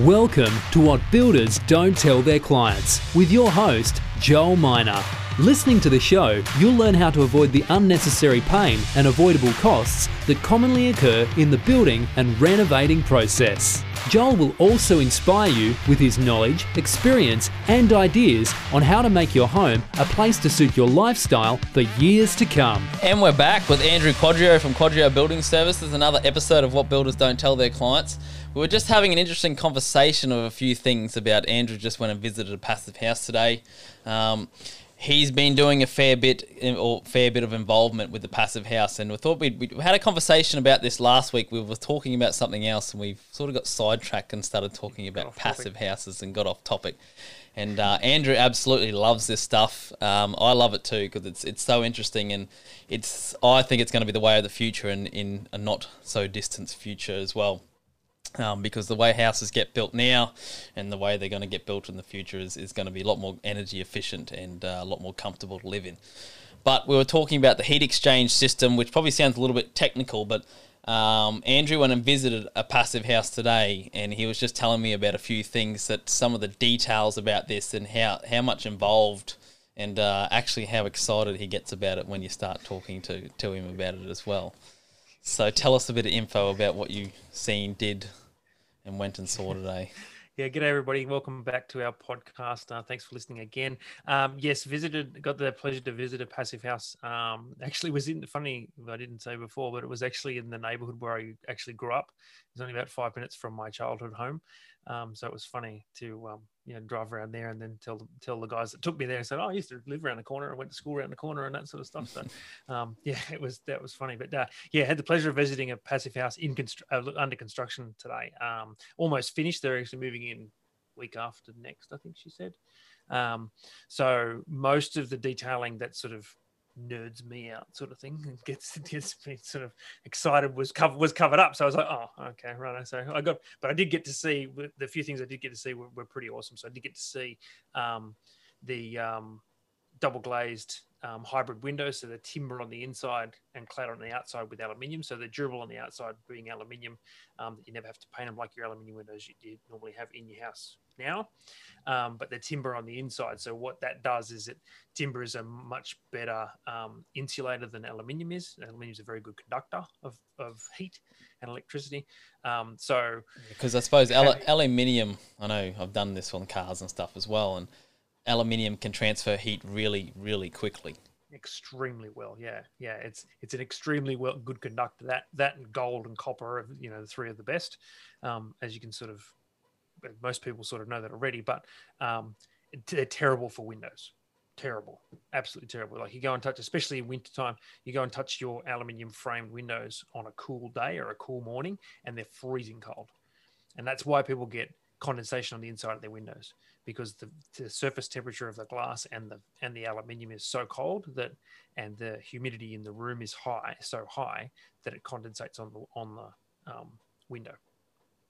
Welcome to What Builders Don't Tell Their Clients with your host, Joel Miner. Listening to the show, you'll learn how to avoid the unnecessary pain and avoidable costs that commonly occur in the building and renovating process. Joel will also inspire you with his knowledge, experience, and ideas on how to make your home a place to suit your lifestyle for years to come. And we're back with Andrew Quadrio from Quadrio Building Services, another episode of What Builders Don't Tell Their Clients. We were just having an interesting conversation of a few things about Andrew just went and visited a passive house today. Um, he's been doing a fair bit or fair bit of involvement with the passive house and we thought we'd, we had a conversation about this last week we were talking about something else and we sort of got sidetracked and started talking about passive topic. houses and got off topic and uh, Andrew absolutely loves this stuff. Um, I love it too because it's it's so interesting and it's I think it's going to be the way of the future and in a not so distant future as well um, because the way houses get built now and the way they're going to get built in the future is, is going to be a lot more energy efficient and uh, a lot more comfortable to live in. But we were talking about the heat exchange system, which probably sounds a little bit technical, but um, Andrew went and visited a passive house today, and he was just telling me about a few things that some of the details about this and how, how much involved and uh, actually how excited he gets about it when you start talking to, to him about it as well. So tell us a bit of info about what you seen, did, and went and saw today. Yeah, good day everybody. Welcome back to our podcast. Uh, thanks for listening again. Um, yes, visited, got the pleasure to visit a passive house. Um, actually, was in funny. I didn't say before, but it was actually in the neighborhood where I actually grew up. It's only about five minutes from my childhood home, um, so it was funny to um, you know drive around there and then tell tell the guys that took me there and said, "Oh, I used to live around the corner. I went to school around the corner and that sort of stuff." So um, yeah, it was that was funny. But uh, yeah, had the pleasure of visiting a passive house in constr- uh, under construction today. Um, almost finished. They're actually moving in week after next, I think she said. Um, so most of the detailing that sort of nerds me out sort of thing and gets gets me sort of excited was covered was covered up. So i was like oh okay right so i got but i did get to see the few things i did get to see were, were pretty awesome. So i did get to see um, the um, double glazed um, hybrid windows so the timber on the inside and clad on the outside with aluminium. So they're durable on the outside being aluminium um, you never have to paint them like your aluminium windows you, you normally have in your house now, um, but the timber on the inside. So what that does is it timber is a much better um, insulator than aluminium is. Aluminium is a very good conductor of, of heat and electricity. Um, so because I suppose al- aluminium, I know I've done this on cars and stuff as well, and aluminium can transfer heat really, really quickly extremely well. Yeah, yeah, it's it's an extremely well good conductor. That that and gold and copper, are, you know, the three of the best. Um, as you can sort of most people sort of know that already, but um, they're terrible for Windows. Terrible, absolutely terrible. Like you go and touch, especially in wintertime, you go and touch your aluminium framed windows on a cool day or a cool morning, and they're freezing cold. And that's why people get condensation on the inside of their windows because the, the, surface temperature of the glass and the and the aluminium is so cold that and the humidity in the room is high so high that it condensates on the on the um, window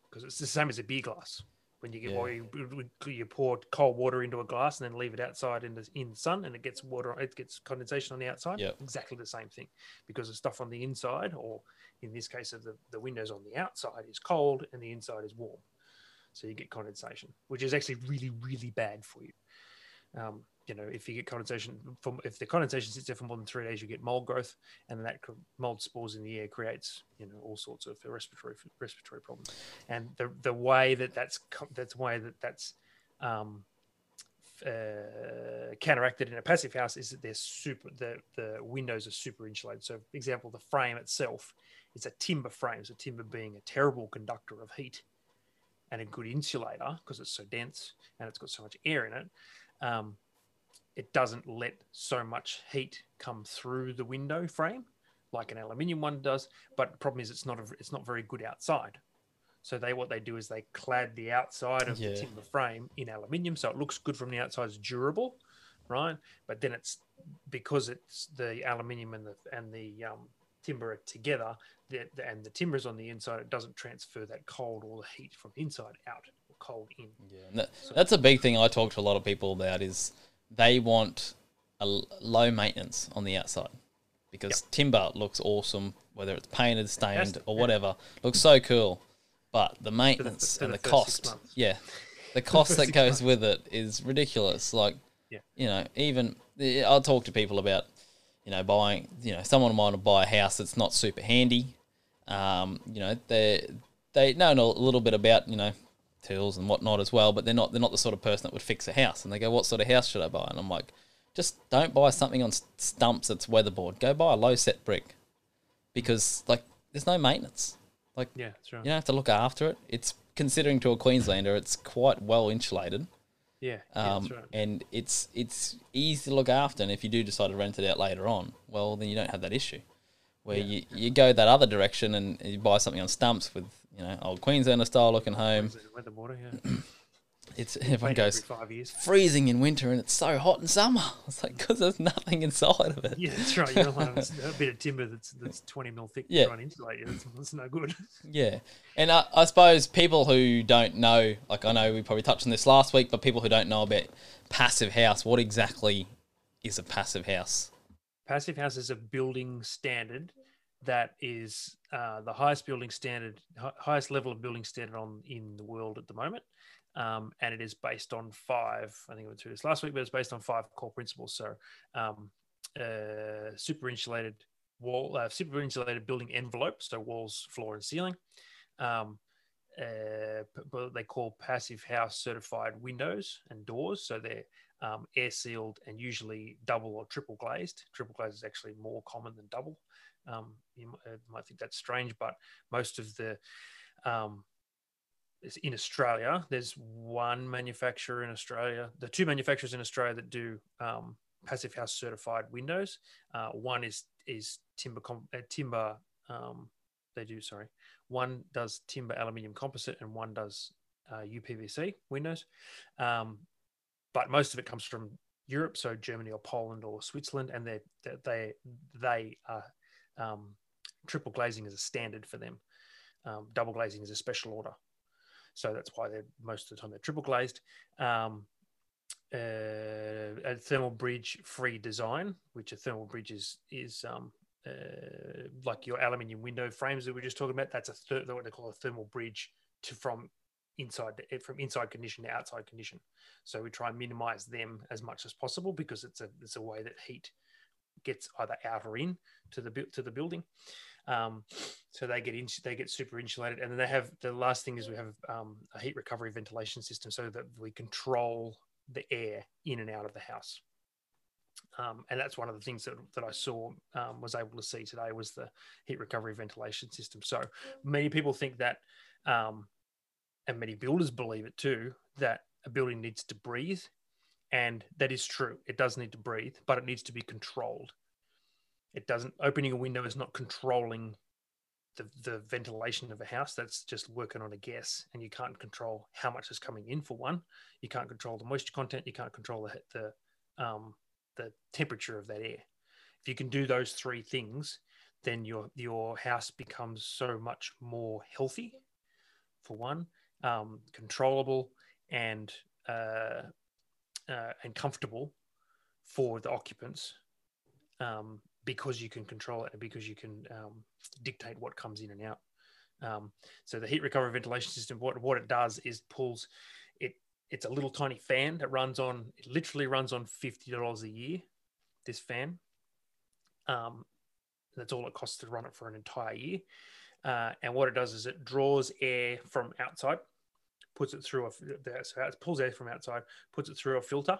because it's the same as a beer glass when you get yeah. you, you pour cold water into a glass and then leave it outside in the in the sun and it gets water it gets condensation on the outside yep. exactly the same thing because the stuff on the inside or in this case of the, the windows on the outside is cold and the inside is warm so you get condensation which is actually really really bad for you um, you know, if you get condensation from if the condensation sits there for more than three days, you get mold growth, and that mold spores in the air creates you know all sorts of respiratory respiratory problems. And the the way that that's that's way that that's um, uh, counteracted in a passive house is that they're super the the windows are super insulated. So, for example, the frame itself is a timber frame. So, timber being a terrible conductor of heat and a good insulator because it's so dense and it's got so much air in it. Um, it doesn't let so much heat come through the window frame like an aluminium one does. But the problem is it's not a, it's not very good outside. So they what they do is they clad the outside of yeah. the timber frame in aluminium, so it looks good from the outside, it's durable, right? But then it's because it's the aluminium and the and the um, timber are together, the, the, and the timber is on the inside, it doesn't transfer that cold or the heat from inside out cold in. Yeah, that, that's a big thing I talk to a lot of people about is they want a low maintenance on the outside because yep. timber looks awesome, whether it's painted, stained, or whatever. Looks so cool. but the maintenance for and the the, cost, yeah, the cost that goes months. with it is ridiculous. Like, Yeah. you know, even I'll talk to people about, you know, buying, you know, someone might want to buy a house that's not super handy. Um, you know, they they know a little bit about, you know, tools and whatnot as well, but they're not they're not the sort of person that would fix a house. And they go, "What sort of house should I buy?" And I'm like, just don't buy something on stumps that's weatherboard. Go buy a low set brick, because like there's no maintenance. Like Yeah, that's right. you don't have to look after it. It's considering to a Queenslander, it's quite well insulated, Yeah, yeah, um, that's right. and it's it's easy to look after. And if you do decide to rent it out later on, well, then you don't have that issue. Where Yeah. you, you go that other direction and you buy something on stumps with you know old Queenslander style looking home. Weather water, yeah. It's everyone goes five years. freezing in winter and it's so hot in summer. It's like because there's nothing inside of it. Yeah, that's right. You don't want a bit of timber that's that's twenty mil thick Yeah. to try insulate you. That's, that's no good. Yeah, and I, I suppose people who don't know, like I know we probably touched on this last week, but people who don't know about passive house, what exactly is a passive house? Passive house is a building standard that is uh, the highest building standard, hi- highest level of building standard on in the world at the moment. Um, and it is based on five. I think I went through this last week, but it's based on five core principles. So, um, uh, super insulated wall, uh, super insulated building envelope, so walls, floor, and ceiling. Um, uh, they call passive house certified windows and doors. So they're um, air sealed and usually double or triple glazed. Triple glazed is actually more common than double. Um, you uh, might think that's strange, but most of the um, in Australia, there's one manufacturer in Australia, the two manufacturers in Australia that do um, passive house certified windows. Uh, one is is timber uh, timber. Um, they do sorry. One does timber aluminium composite, and one does uh, UPVC windows. Um, but most of it comes from Europe, so Germany or Poland or Switzerland, and they they they, are um, triple glazing is a standard for them. Um, double glazing is a special order, so that's why they're most of the time they're triple glazed. Um, uh, a thermal bridge free design, which a thermal bridge is is um, uh, like your aluminium window frames that we are just talking about. That's a thir- what they call a thermal bridge to from inside to, from inside condition to outside condition. So we try and minimize them as much as possible because it's a it's a way that heat gets either out or in to the to the building. Um, so they get in, they get super insulated, and then they have the last thing is we have um, a heat recovery ventilation system so that we control the air in and out of the house. Um, and that's one of the things that, that I saw um, was able to see today was the heat recovery ventilation system. So many people think that, um, and many builders believe it too, that a building needs to breathe, and that is true. It does need to breathe, but it needs to be controlled. It doesn't. Opening a window is not controlling the, the ventilation of a house. That's just working on a guess, and you can't control how much is coming in for one. You can't control the moisture content. You can't control the the um, the temperature of that air. If you can do those three things, then your your house becomes so much more healthy. For one, um, controllable and uh, uh, and comfortable for the occupants um, because you can control it and because you can um, dictate what comes in and out. Um, so the heat recovery ventilation system, what, what it does is pulls it. It's a little tiny fan that runs on. It literally runs on fifty dollars a year. This fan. Um, that's all it costs to run it for an entire year. Uh, and what it does is it draws air from outside, puts it through a so it pulls air from outside, puts it through a filter,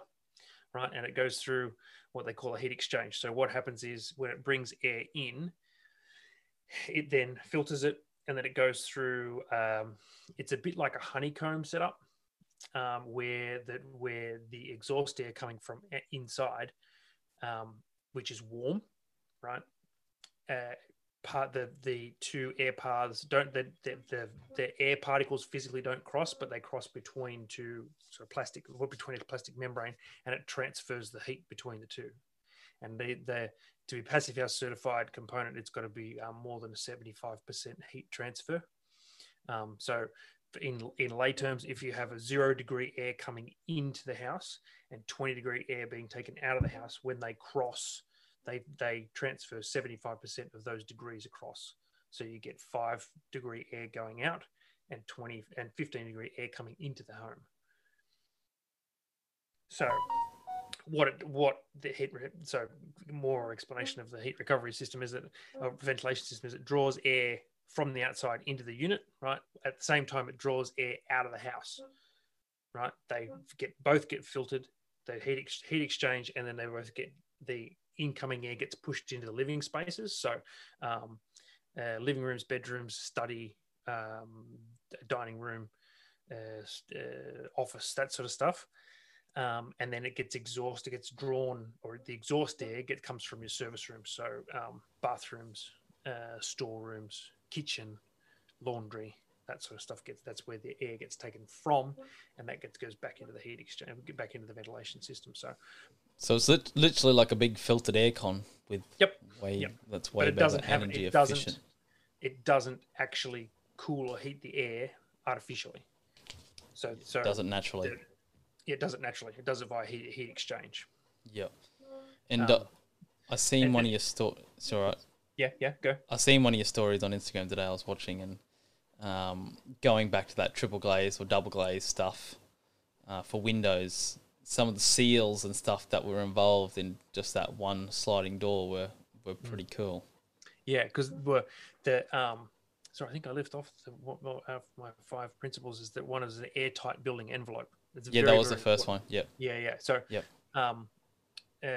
right, and it goes through what they call a heat exchange. So what happens is when it brings air in, it then filters it, and then it goes through. Um, it's a bit like a honeycomb setup, um, where that where the exhaust air coming from inside, um, which is warm, right. Uh, part the the two air paths don't the, the the the air particles physically don't cross but they cross between two sort of plastic between a plastic membrane and it transfers the heat between the two. And the the to be passive house certified component it's got to be um, more than a 75% heat transfer. Um, so in in lay terms if you have a zero degree air coming into the house and 20 degree air being taken out of the house when they cross they they transfer 75% of those degrees across. So you get five degree air going out and 20 and 15 degree air coming into the home. So what it, what the heat re- so more explanation of the heat recovery system is that a ventilation system is it draws air from the outside into the unit, right? At the same time, it draws air out of the house, right? They get both get filtered, they heat ex- heat exchange, and then they both get the incoming air gets pushed into the living spaces. So, um, uh, living rooms, bedrooms, study, um, dining room, uh, uh, office, that sort of stuff. Um, and then it gets exhaust, it gets drawn, or the exhaust air get comes from your service rooms, so um, bathrooms, uh, storerooms, kitchen, laundry, that sort of stuff gets. That's where the air gets taken from, and that gets goes back into the heat exchange, get back into the ventilation system. So, So it's lit- literally like a big filtered aircon with Yep. way Yep. that's but it better doesn't have energy it doesn't it doesn't actually cool or heat the air artificially. So, so doesn't naturally? the- it does it naturally. It does it via heat, heat exchange. Yep. And Um, uh, I seen and one of your stories. It's all right. Yeah, yeah, go. I seen one of your stories on Instagram today. I was watching and um, going back to that triple glaze or double glaze stuff uh, for windows. Some of the seals and stuff that were involved in just that one sliding door were were Mm. pretty cool. Yeah, because were the um, sorry, I think I left off the, what, what, uh, my five principles is that one is an airtight building envelope. It's Yeah, very, that was the first important. one. Yep. Yeah, yeah. So, Yep. um, uh,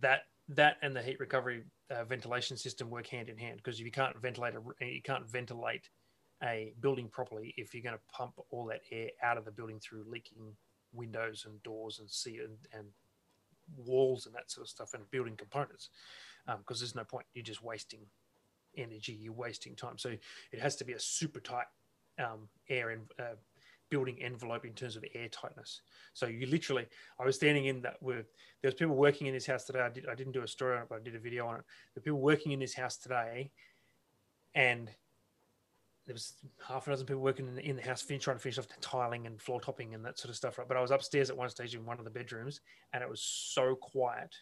that that and the heat recovery uh, ventilation system work hand in hand because if you can't ventilate a you can't ventilate a building properly if you're going to pump all that air out of the building through leaking windows and doors and see and, and walls and that sort of stuff and building components because there's no point. You're just wasting energy you're wasting time. So it has to be a super tight um, air and uh, building envelope in terms of air tightness. So you literally i was standing in that with there was people working in this house today. I, did, I didn't do a story on it but i did a video on it. The people working in this house today and there was half a dozen people working in the, in the house trying to finish off the tiling and floor topping and that sort of stuff right but i was upstairs at one stage in one of the bedrooms and it was so quiet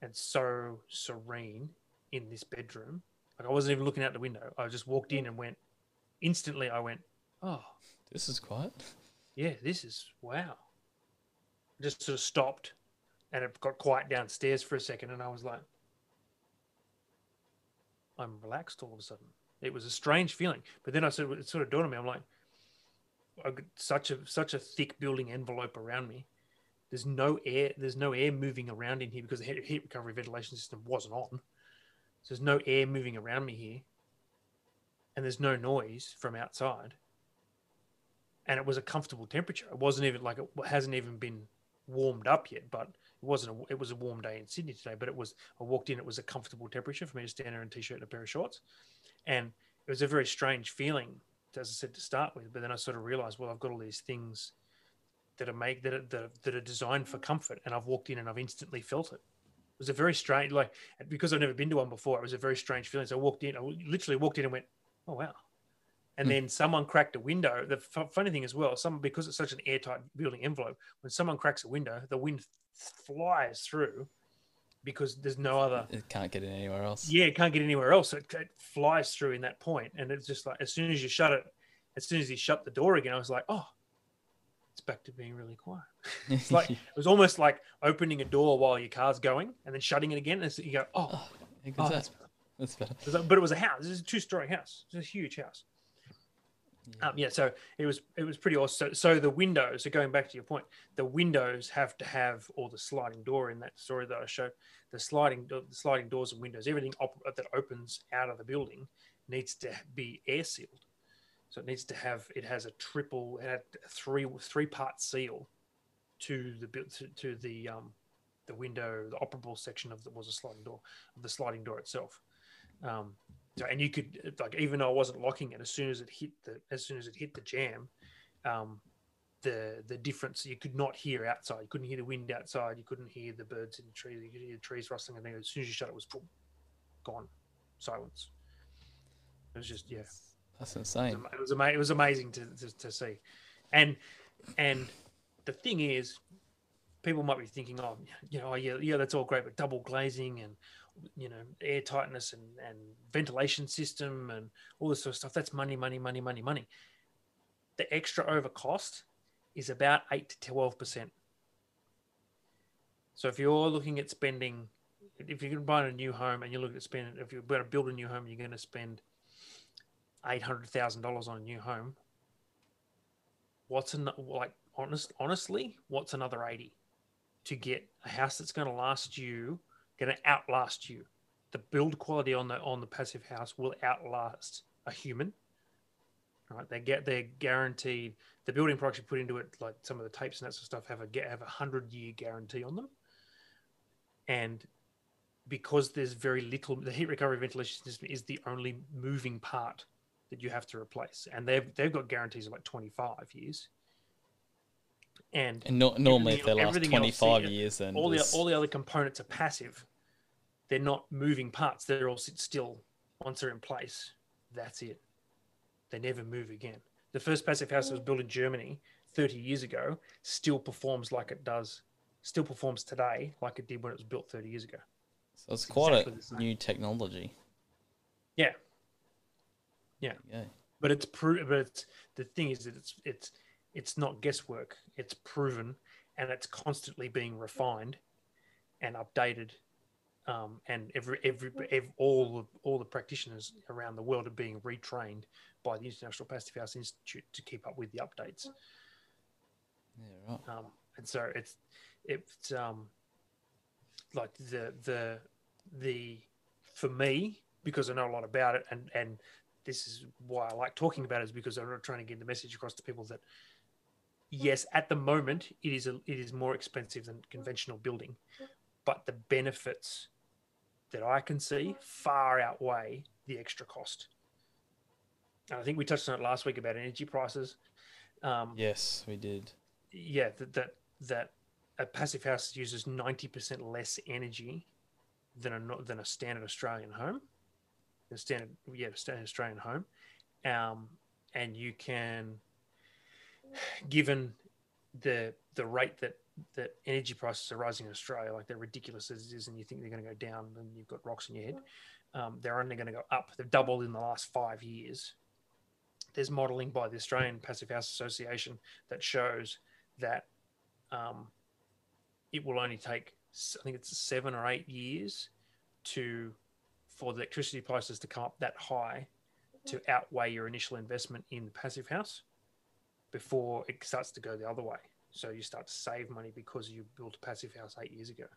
and so serene in this bedroom like i wasn't even looking out the window i just walked in and went instantly i went oh This is quiet. yeah, this is wow. Just sort of stopped and it got quiet downstairs for a second and I was like, I'm relaxed all of a sudden. It was a strange feeling. But then I of, it sort of dawned on me, I'm like, I got such a such a thick building envelope around me. There's no air, there's no air moving around in here because the heat recovery ventilation system wasn't on. So there's no air moving around me here. And there's no noise from outside and it was a comfortable temperature. It wasn't even like it hasn't even been warmed up yet, but wasn't. A, it was a warm day in Sydney today, but it was. I walked in. It was a comfortable temperature for me to stand there in a t-shirt and a pair of shorts, and it was a very strange feeling, as I said to start with. But then I sort of realized, well, I've got all these things that are make that are, that are, that are designed for comfort, and I've walked in and I've instantly felt it. It was a very strange, like because I've never been to one before. It was a very strange feeling. So I walked in. I literally walked in and went, "Oh wow." And Hmm. then someone cracked a window. The f- funny thing as well, some because it's such an airtight building envelope, when someone cracks a window, the wind flies through because there's no other. It can't get in anywhere else. Yeah, it can't get anywhere else. It, it flies through in that point, and it's just like as soon as you shut it, as soon as you shut the door again, I was like, oh, it's back to being really quiet. It's like it was almost like opening a door while your car's going and then shutting it again, and so you go, oh, oh that? that's That's better. it was like- but it was a house. This is a two-story house. It's a huge house. Yeah. Um, yeah, so it was it was pretty awesome. So, so the windows. So going back to your point, the windows have to have or the sliding door in that story that I showed. The sliding the sliding doors and windows, everything op- that opens out of the building needs to be air sealed. So it needs to have it has a triple it had a three three part seal to the to, to the um the window the operable section of the was a sliding door of the sliding door itself. Um, and you could like even though I wasn't locking it, as soon as it hit the as soon as it hit the jamb, um, the the difference you could not hear outside. You couldn't hear the wind outside. You couldn't hear the birds in the trees. You could hear the trees rustling. And then as soon as you shut it, it was boom, gone, silence. It was just yeah, That's insane. it was, ama- it was amazing to, to to see, and and the thing is, people might be thinking, oh, you know, oh, yeah, yeah, that's all great, but double glazing and you know air tightness and, and ventilation system and all this sort of stuff that's money money money money money. The extra over cost is about 8 to 12 percent. So if you're looking at spending if you're going to buy a new home and you're looking at spending if you're going to build a new home you're going to spend $800000 on a new home what's an, like honest honestly what's another 80 to get a house that's going to last you going to outlast you. The build quality on the on the passive house will outlast a human. Right? They get they're guaranteed. The building products you put into it, like some of the tapes and that sort of stuff, have a have a hundred year guarantee on them. And because there's very little, the heat recovery ventilation system is the only moving part that you have to replace, and they've they've got guarantees of like 25 years. And, and no, normally if they last 25 else, years, then all the all the other components are passive. They're not moving parts. They're all sit still. Once they're in place, that's it. They never move again. The first passive house that was built in Germany 30 years ago still performs like it does, still performs today like it did when it was built 30 years ago. So it's, it's quite exactly a new technology. Yeah. Yeah. Yeah. But it's pro- but it's the thing is that it's it's it's not guesswork. It's proven, and it's constantly being refined and updated. Um, and every, every, every all the all the practitioners around the world are being retrained by the International Passive House Institute to keep up with the updates. Yeah, right. Um, and so it's it's um, like the the the for me because I know a lot about it and and this is why I like talking about it is because I'm not trying to get the message across to people that yes, at the moment it is a, it is more expensive than conventional building, but the benefits that I can see far outweigh the extra cost. And I think we touched on it last week about energy prices. Um, yes, we did. Yeah, that that that a passive house uses ninety percent less energy than a than a standard Australian home. A standard, yeah, standard Australian home, um, and you can given the the rate that that energy prices are rising in Australia, like they're ridiculous as it is, and you think they're going to go down, and you've got rocks in your head. Um, they're only going to go up. They've doubled in the last five years. There's modelling by the Australian Passive House Association that shows that um, it will only take, I think it's seven or eight years to for the electricity prices to come up that high to outweigh your initial investment in the passive house before it starts to go the other way. So you start to save money because you built a passive house eight years ago.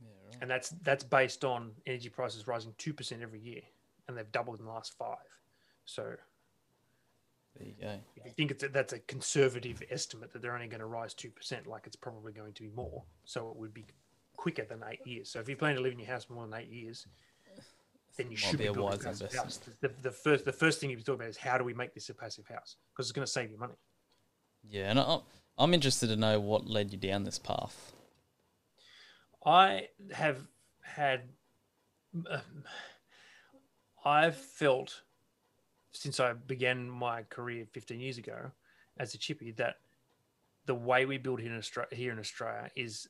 Yeah, right. And that's that's based on energy prices rising two percent every year, and they've doubled in the last five. So there you go. If you think it's a, that's a conservative estimate that they're only going to rise two percent, like it's probably going to be more. So it would be quicker than eight years. So if you plan to live in your house more than eight years, then you should be, be a wise investment. House. The, the, first the first thing you talk about is how do we make this a passive house because it's going to save you money. Yeah, and I'm I'm interested to know what led you down this path. I have had, um, I've felt since I began my career 15 years ago as a chippy that the way we build here in Australia, here in Australia is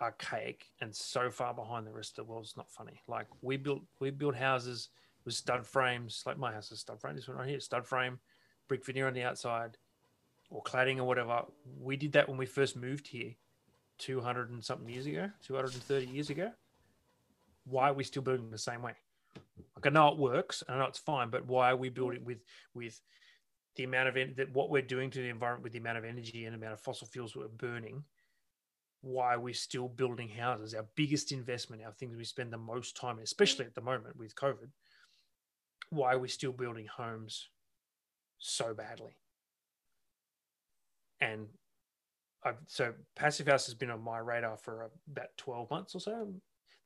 archaic and so far behind the rest of the world. It's not funny. Like we built we built houses with stud frames, like my house is stud frame. This one right here, stud frame, brick veneer on the outside, or cladding or whatever. We did that when we first moved here, two hundred and something years ago, two hundred and thirty years ago. Why are we still building the same way? Like I know it works, I know it's fine, but why are we building with with the amount of that what we're doing to the environment with the amount of energy and amount of fossil fuels we're burning why we're still building houses. Our biggest investment, our things we spend the most time, especially at the moment with COVID, why we're still building homes so badly. And I've, so Passive House has been on my radar for about 12 months or so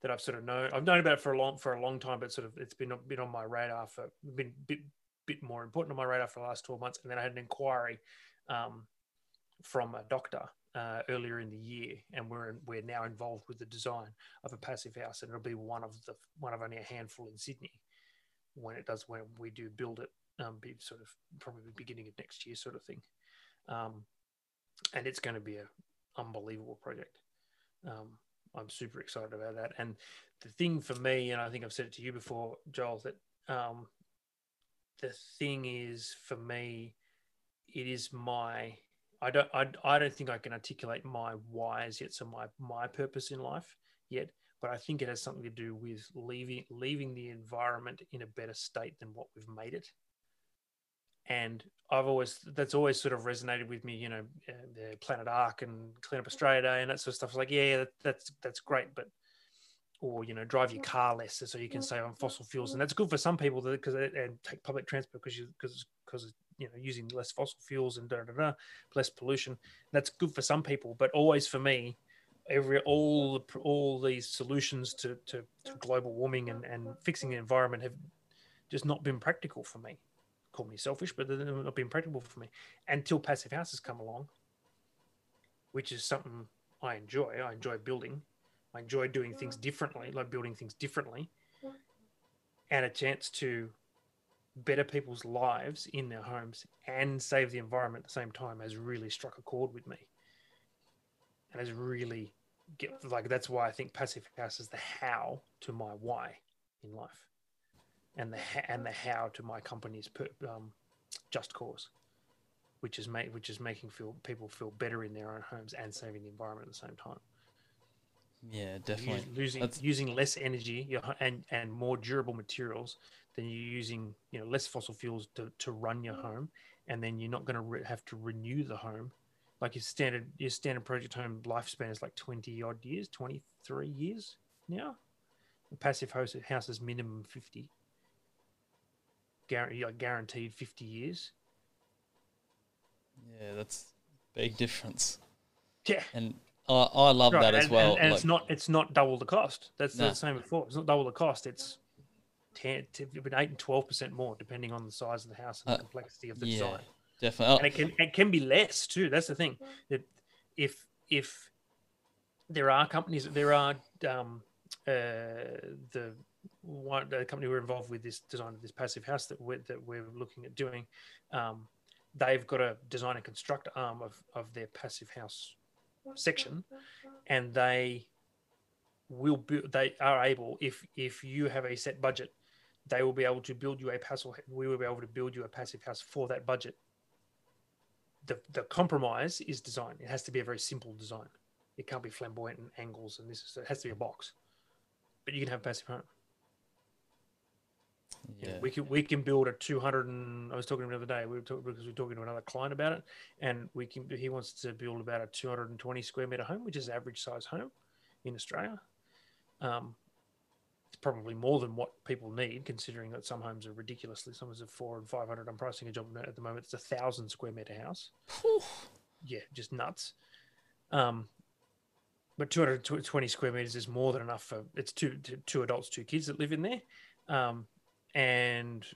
that I've sort of known. I've known about it for a long, for a long time, but sort of it's been, been on my radar for, been a bit, bit more important on my radar for the last 12 months. And then I had an inquiry um, from a doctor uh, earlier in the year, and we're we're now involved with the design of a passive house, and it'll be one of the one of only a handful in Sydney when it does when we do build it. Um, be sort of probably beginning of next year, sort of thing, um, and it's going to be a unbelievable project. Um, I'm super excited about that. And the thing for me, and I think I've said it to you before, Joel, that um, the thing is for me, it is my I don't I, I don't think I can articulate my whys yet, so my my purpose in life yet. But I think it has something to do with leaving leaving the environment in a better state than what we've made it. And I've always that's always sort of resonated with me, you know, uh, the Planet Ark and Clean Up Australia Day and that sort of stuff. It's like, yeah, that, that's that's great, but or you know, drive your car less so you can save on fossil fuels, and that's good for some people because and take public transport because you because because you know using less fossil fuels and da da da, less pollution. That's good for some people, but always for me, every all the, all these solutions to, to, to global warming and, and fixing the environment have just not been practical for me call me selfish, but they've not been practical for me until passive houses come along, which is something I enjoy. I enjoy building. I enjoy doing things differently, like building things differently, and a chance to better people's lives in their homes and save the environment at the same time has really struck a chord with me, and has really get like that's why I think passive house is the how to my why in life and the and the how to my company's um, just cause, which is make which is making feel people feel better in their own homes and saving the environment at the same time. Yeah, definitely. Using That's... using less energy and and more durable materials than you're using, you know, less fossil fuels to, to run your home, and then you're not going to re- have to renew the home. Like your standard your standard project home lifespan is like twenty odd years, twenty three years now. The passive house house is minimum fifty guaranteed 50 years. Yeah, that's big difference. Yeah. And I, I love right. that as and, well. And, and like, it's not it's not double the cost. That's the same before. It's not double the cost. It's 10, 10 8 and 12% more, depending on the size of the house and the uh, complexity of the yeah, design. Definitely. And it can, it can be less too. That's the thing. That if, if there are companies, there are um, uh, the one the company we're involved with this design of this passive house that we're, that we're looking at doing, um, they've got a design and construct arm of, of their passive house section, and they will be, they are able if if you have a set budget, they will be able to build you a passive. We will be able to build you a passive house for that budget. The the compromise is design. It has to be a very simple design. It can't be flamboyant and angles and this. It has to be a box, but you can have a passive home. Yeah. we can we can build a 200 and I was talking to him the other day. We were talking because we were talking to another client about it, and we can he wants to build about a 220 square meter home, which is average size home in Australia. Um, it's probably more than what people need, considering that some homes are ridiculously. Some homes are four and 500. I'm pricing a job at the moment. It's a thousand square meter house. yeah, just nuts. Um, but 220 square meters is more than enough for it's two two adults, two kids that live in there. Um, and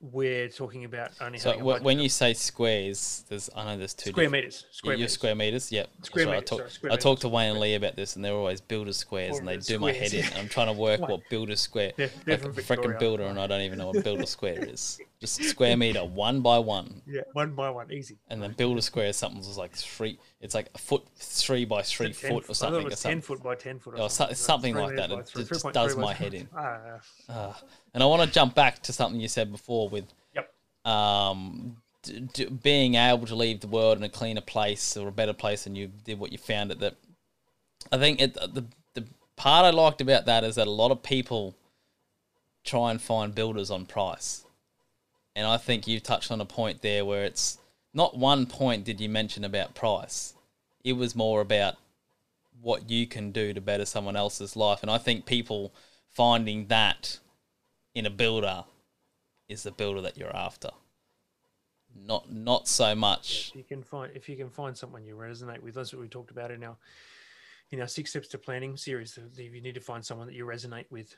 we're talking about only. So when you say squares, there's I know there's two square meters. Square yeah, meters. square meters. Yep. Square meters. I, talk, sorry, I talked to Wayne and Lee about this, and they're always builder squares, or and they do squares, my head in. I'm trying to work what builder square. They're, they're like a freaking builder, and I don't even know what builder square is. Just square meter, one by one. Yeah, one by one, easy. And then build a square, something was like three. It's like a foot, three by three foot or something. It was ten foot by ten foot. Or, or something, something like that. It just does my head in. Uh, and I want to jump back to something you said before with yep. um, d- d- being able to leave the world in a cleaner place or a better place than you did what you found it. That I think it, the the part I liked about that is that a lot of people try and find builders on price, and I think you touched on a point there where it's not one point did you mention about price. It was more about what you can do to better someone else's life, and I think people finding that in a builder is the builder that you're after. Not not so much. if you can find if you can find someone you resonate with, that's what we talked about in our in our six steps to planning series. You need to find someone that you resonate with,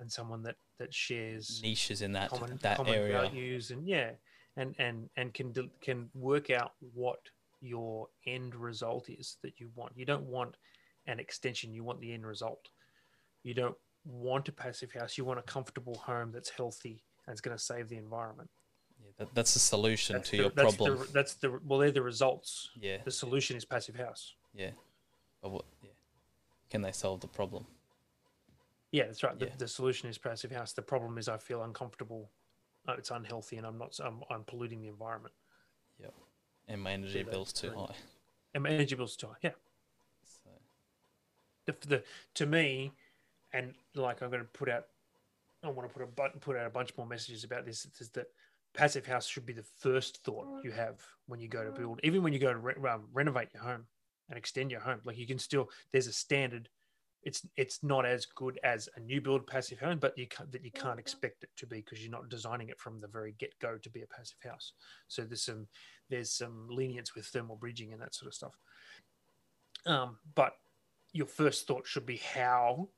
and someone that that shares niches in that common, that common area. values, and yeah, and and and can can work out what your end result is that you want. You don't want an extension. You want the end result. You don't want a passive house. You want a comfortable home that's healthy and it's going to save the environment. Yeah, that, that's the solution that's to the, your that's problem. The, that's the well, they're the results. Yeah. The solution is passive house. Yeah. But what? Yeah. can they solve the problem? Yeah, that's right. The, Yeah. the solution is passive house. The problem is I feel uncomfortable. It's unhealthy, and I'm not. I'm, I'm polluting the environment. Yep, and my energy bill's too high. And my energy bills too high. Yeah. So, The, the to me, and like I'm going to put out. I want to put a button, put out a bunch more messages about this. Is that passive house should be the first thought you have when you go to build, even when you go to re- um, renovate your home and extend your home. Like you can still, there's a standard. It's it's not as good as a new build passive home, but you can't, that you can't expect it to be because you're not designing it from the very get go to be a passive house. So there's some there's some lenience with thermal bridging and that sort of stuff. Um, but your first thought should be how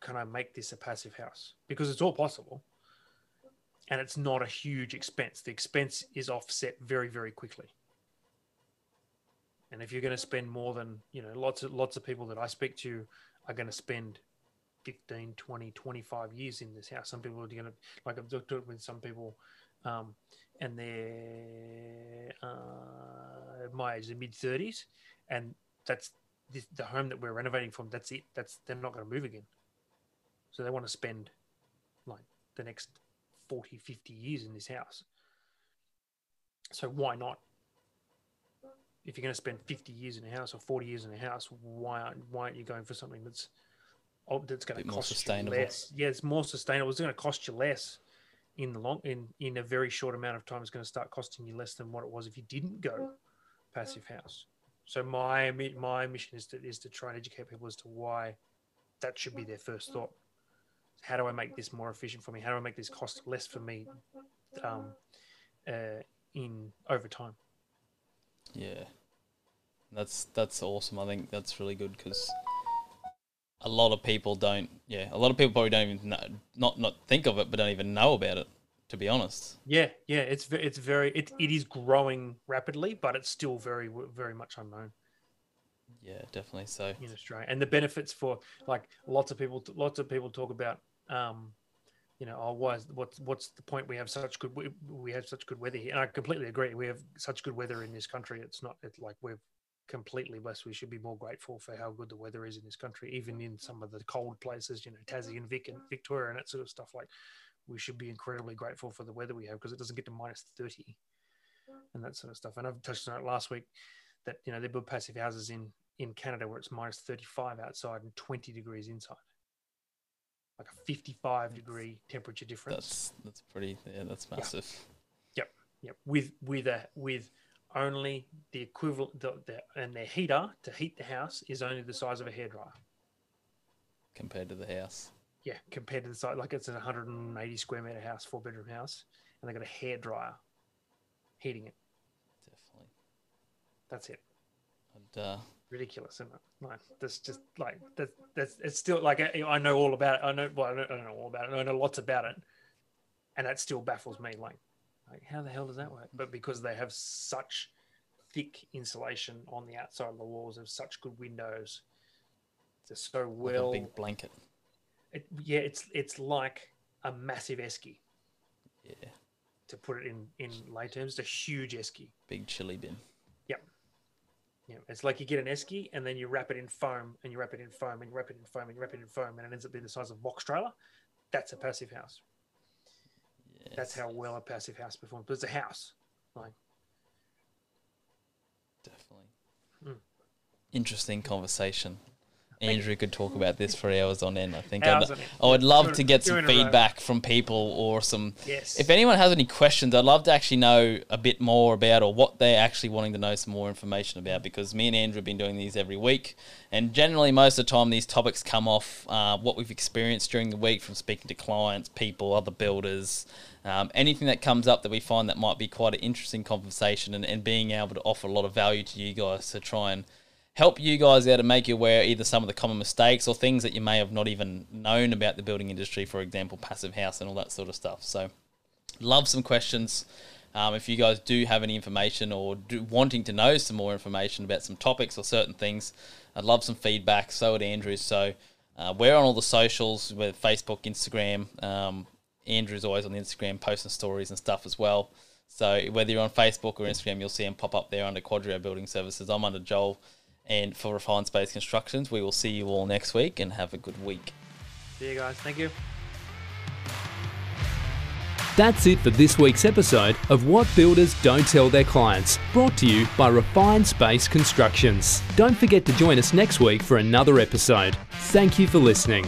can I make this a passive house? Because it's all possible. And it's not a huge expense. The expense is offset very, very quickly. And if you're going to spend more than, you know, lots of lots of people that I speak to are going to spend 15, 20, 25 years in this house. Some people are going to, like I've talked with some people, um, and they're uh, my age, the mid 30s, and that's the, the home that we're renovating from. That's it. That's they're not going to move again. So they want to spend like the next 40, 50 years in this house. So why not? If you're going to spend 50 years in a house or 40 years in a house, why aren't, why aren't you going for something that's oh, that's going Bit to more cost sustainable. you less? Yeah, it's more sustainable. It's going to cost you less in the long in in a very short amount of time. It's going to start costing you less than what it was if you didn't go passive house. So my my mission is to is to try and educate people as to why that should be their first thought. How do I make this more efficient for me? How do I make this cost less for me um, uh, in over time? Yeah, that's that's awesome. I think that's really good because a lot of people don't. Yeah, a lot of people probably don't even know, not not think of it, but don't even know about it. To be honest, Yeah, yeah, it's it's very it, it is growing rapidly, but it's still very very much unknown yeah, definitely. So in Australia. And the benefits for like lots of people lots of people talk about um you know, oh, why is, what's what's the point? We have such good we, we have such good weather here, and I completely agree. We have such good weather in this country. It's not it's like we're completely blessed. We should be more grateful for how good the weather is in this country, even in some of the cold places, you know, Tassie and Vic and Victoria and that sort of stuff. Like, we should be incredibly grateful for the weather we have because it doesn't get to minus thirty and that sort of stuff. And I've touched on it last week that you know they build passive houses in in Canada where it's minus thirty five outside and twenty degrees inside like a 55 degree temperature difference. that's that's pretty. Yeah, that's massive. Yep, Yep. with with a with only the equivalent the, the and their heater to heat the house is only the size of a hairdryer. compared to the house. Yeah, compared to the size like it's a 180 square meter house, four bedroom house, and they got a hairdryer heating it. Definitely. That's it. And, uh, Ridiculous, isn't it? Like that's just like that's that's it's still like I, know all about it. I know well I don't, I don't know all about it. I know lots about it, and that still baffles me. Like like how the hell does that work? But because they have such thick insulation on the outside of the walls, have such good windows, they're so like well. a big blanket. It, yeah, it's it's like a massive esky Yeah, to put it in in lay terms. It's a huge esky. big chilly bin. Yeah, it's like you get an esky and then you wrap it in foam and you wrap it in foam and you wrap it in foam and you wrap it in foam and it ends up being the size of a box trailer. That's a passive house. Yes. That's how well a passive house performs. But it's a house. Like Definitely. Mm. Interesting conversation. Andrew could talk about this for hours on end. I think I'd. I would love to get some in a row. feedback from people or some. yes. If anyone has any questions, I'd love to actually know a bit more about or what they're actually wanting to know some more information about because me and Andrew have been doing these every week. And generally, most of the time, these topics come off uh, what we've experienced during the week from speaking to clients, people, other builders, um, anything that comes up that we find that might be quite an interesting conversation and, and being able to offer a lot of value to you guys to try and help you guys out and make you aware either some of the common mistakes or things that you may have not even known about the building industry, for example, passive house and all that sort of stuff. So, love some questions. Um, if you guys do have any information or do, wanting to know some more information about some topics or certain things, I'd love some feedback. So would Andrew. So uh, we're on all the socials with Facebook, Instagram. Um, Andrew's always on Instagram posting stories and stuff as well. So whether you're on Facebook or Instagram, you'll see him pop up there under Quadrio Building Services. I'm under Joel And for Refined Space Constructions, we will see you all next week and have a good week. See you guys. Thank you. That's it for this week's episode of What Builders Don't Tell Their Clients, brought to you by Refined Space Constructions. Don't forget to join us next week for another episode. Thank you for listening.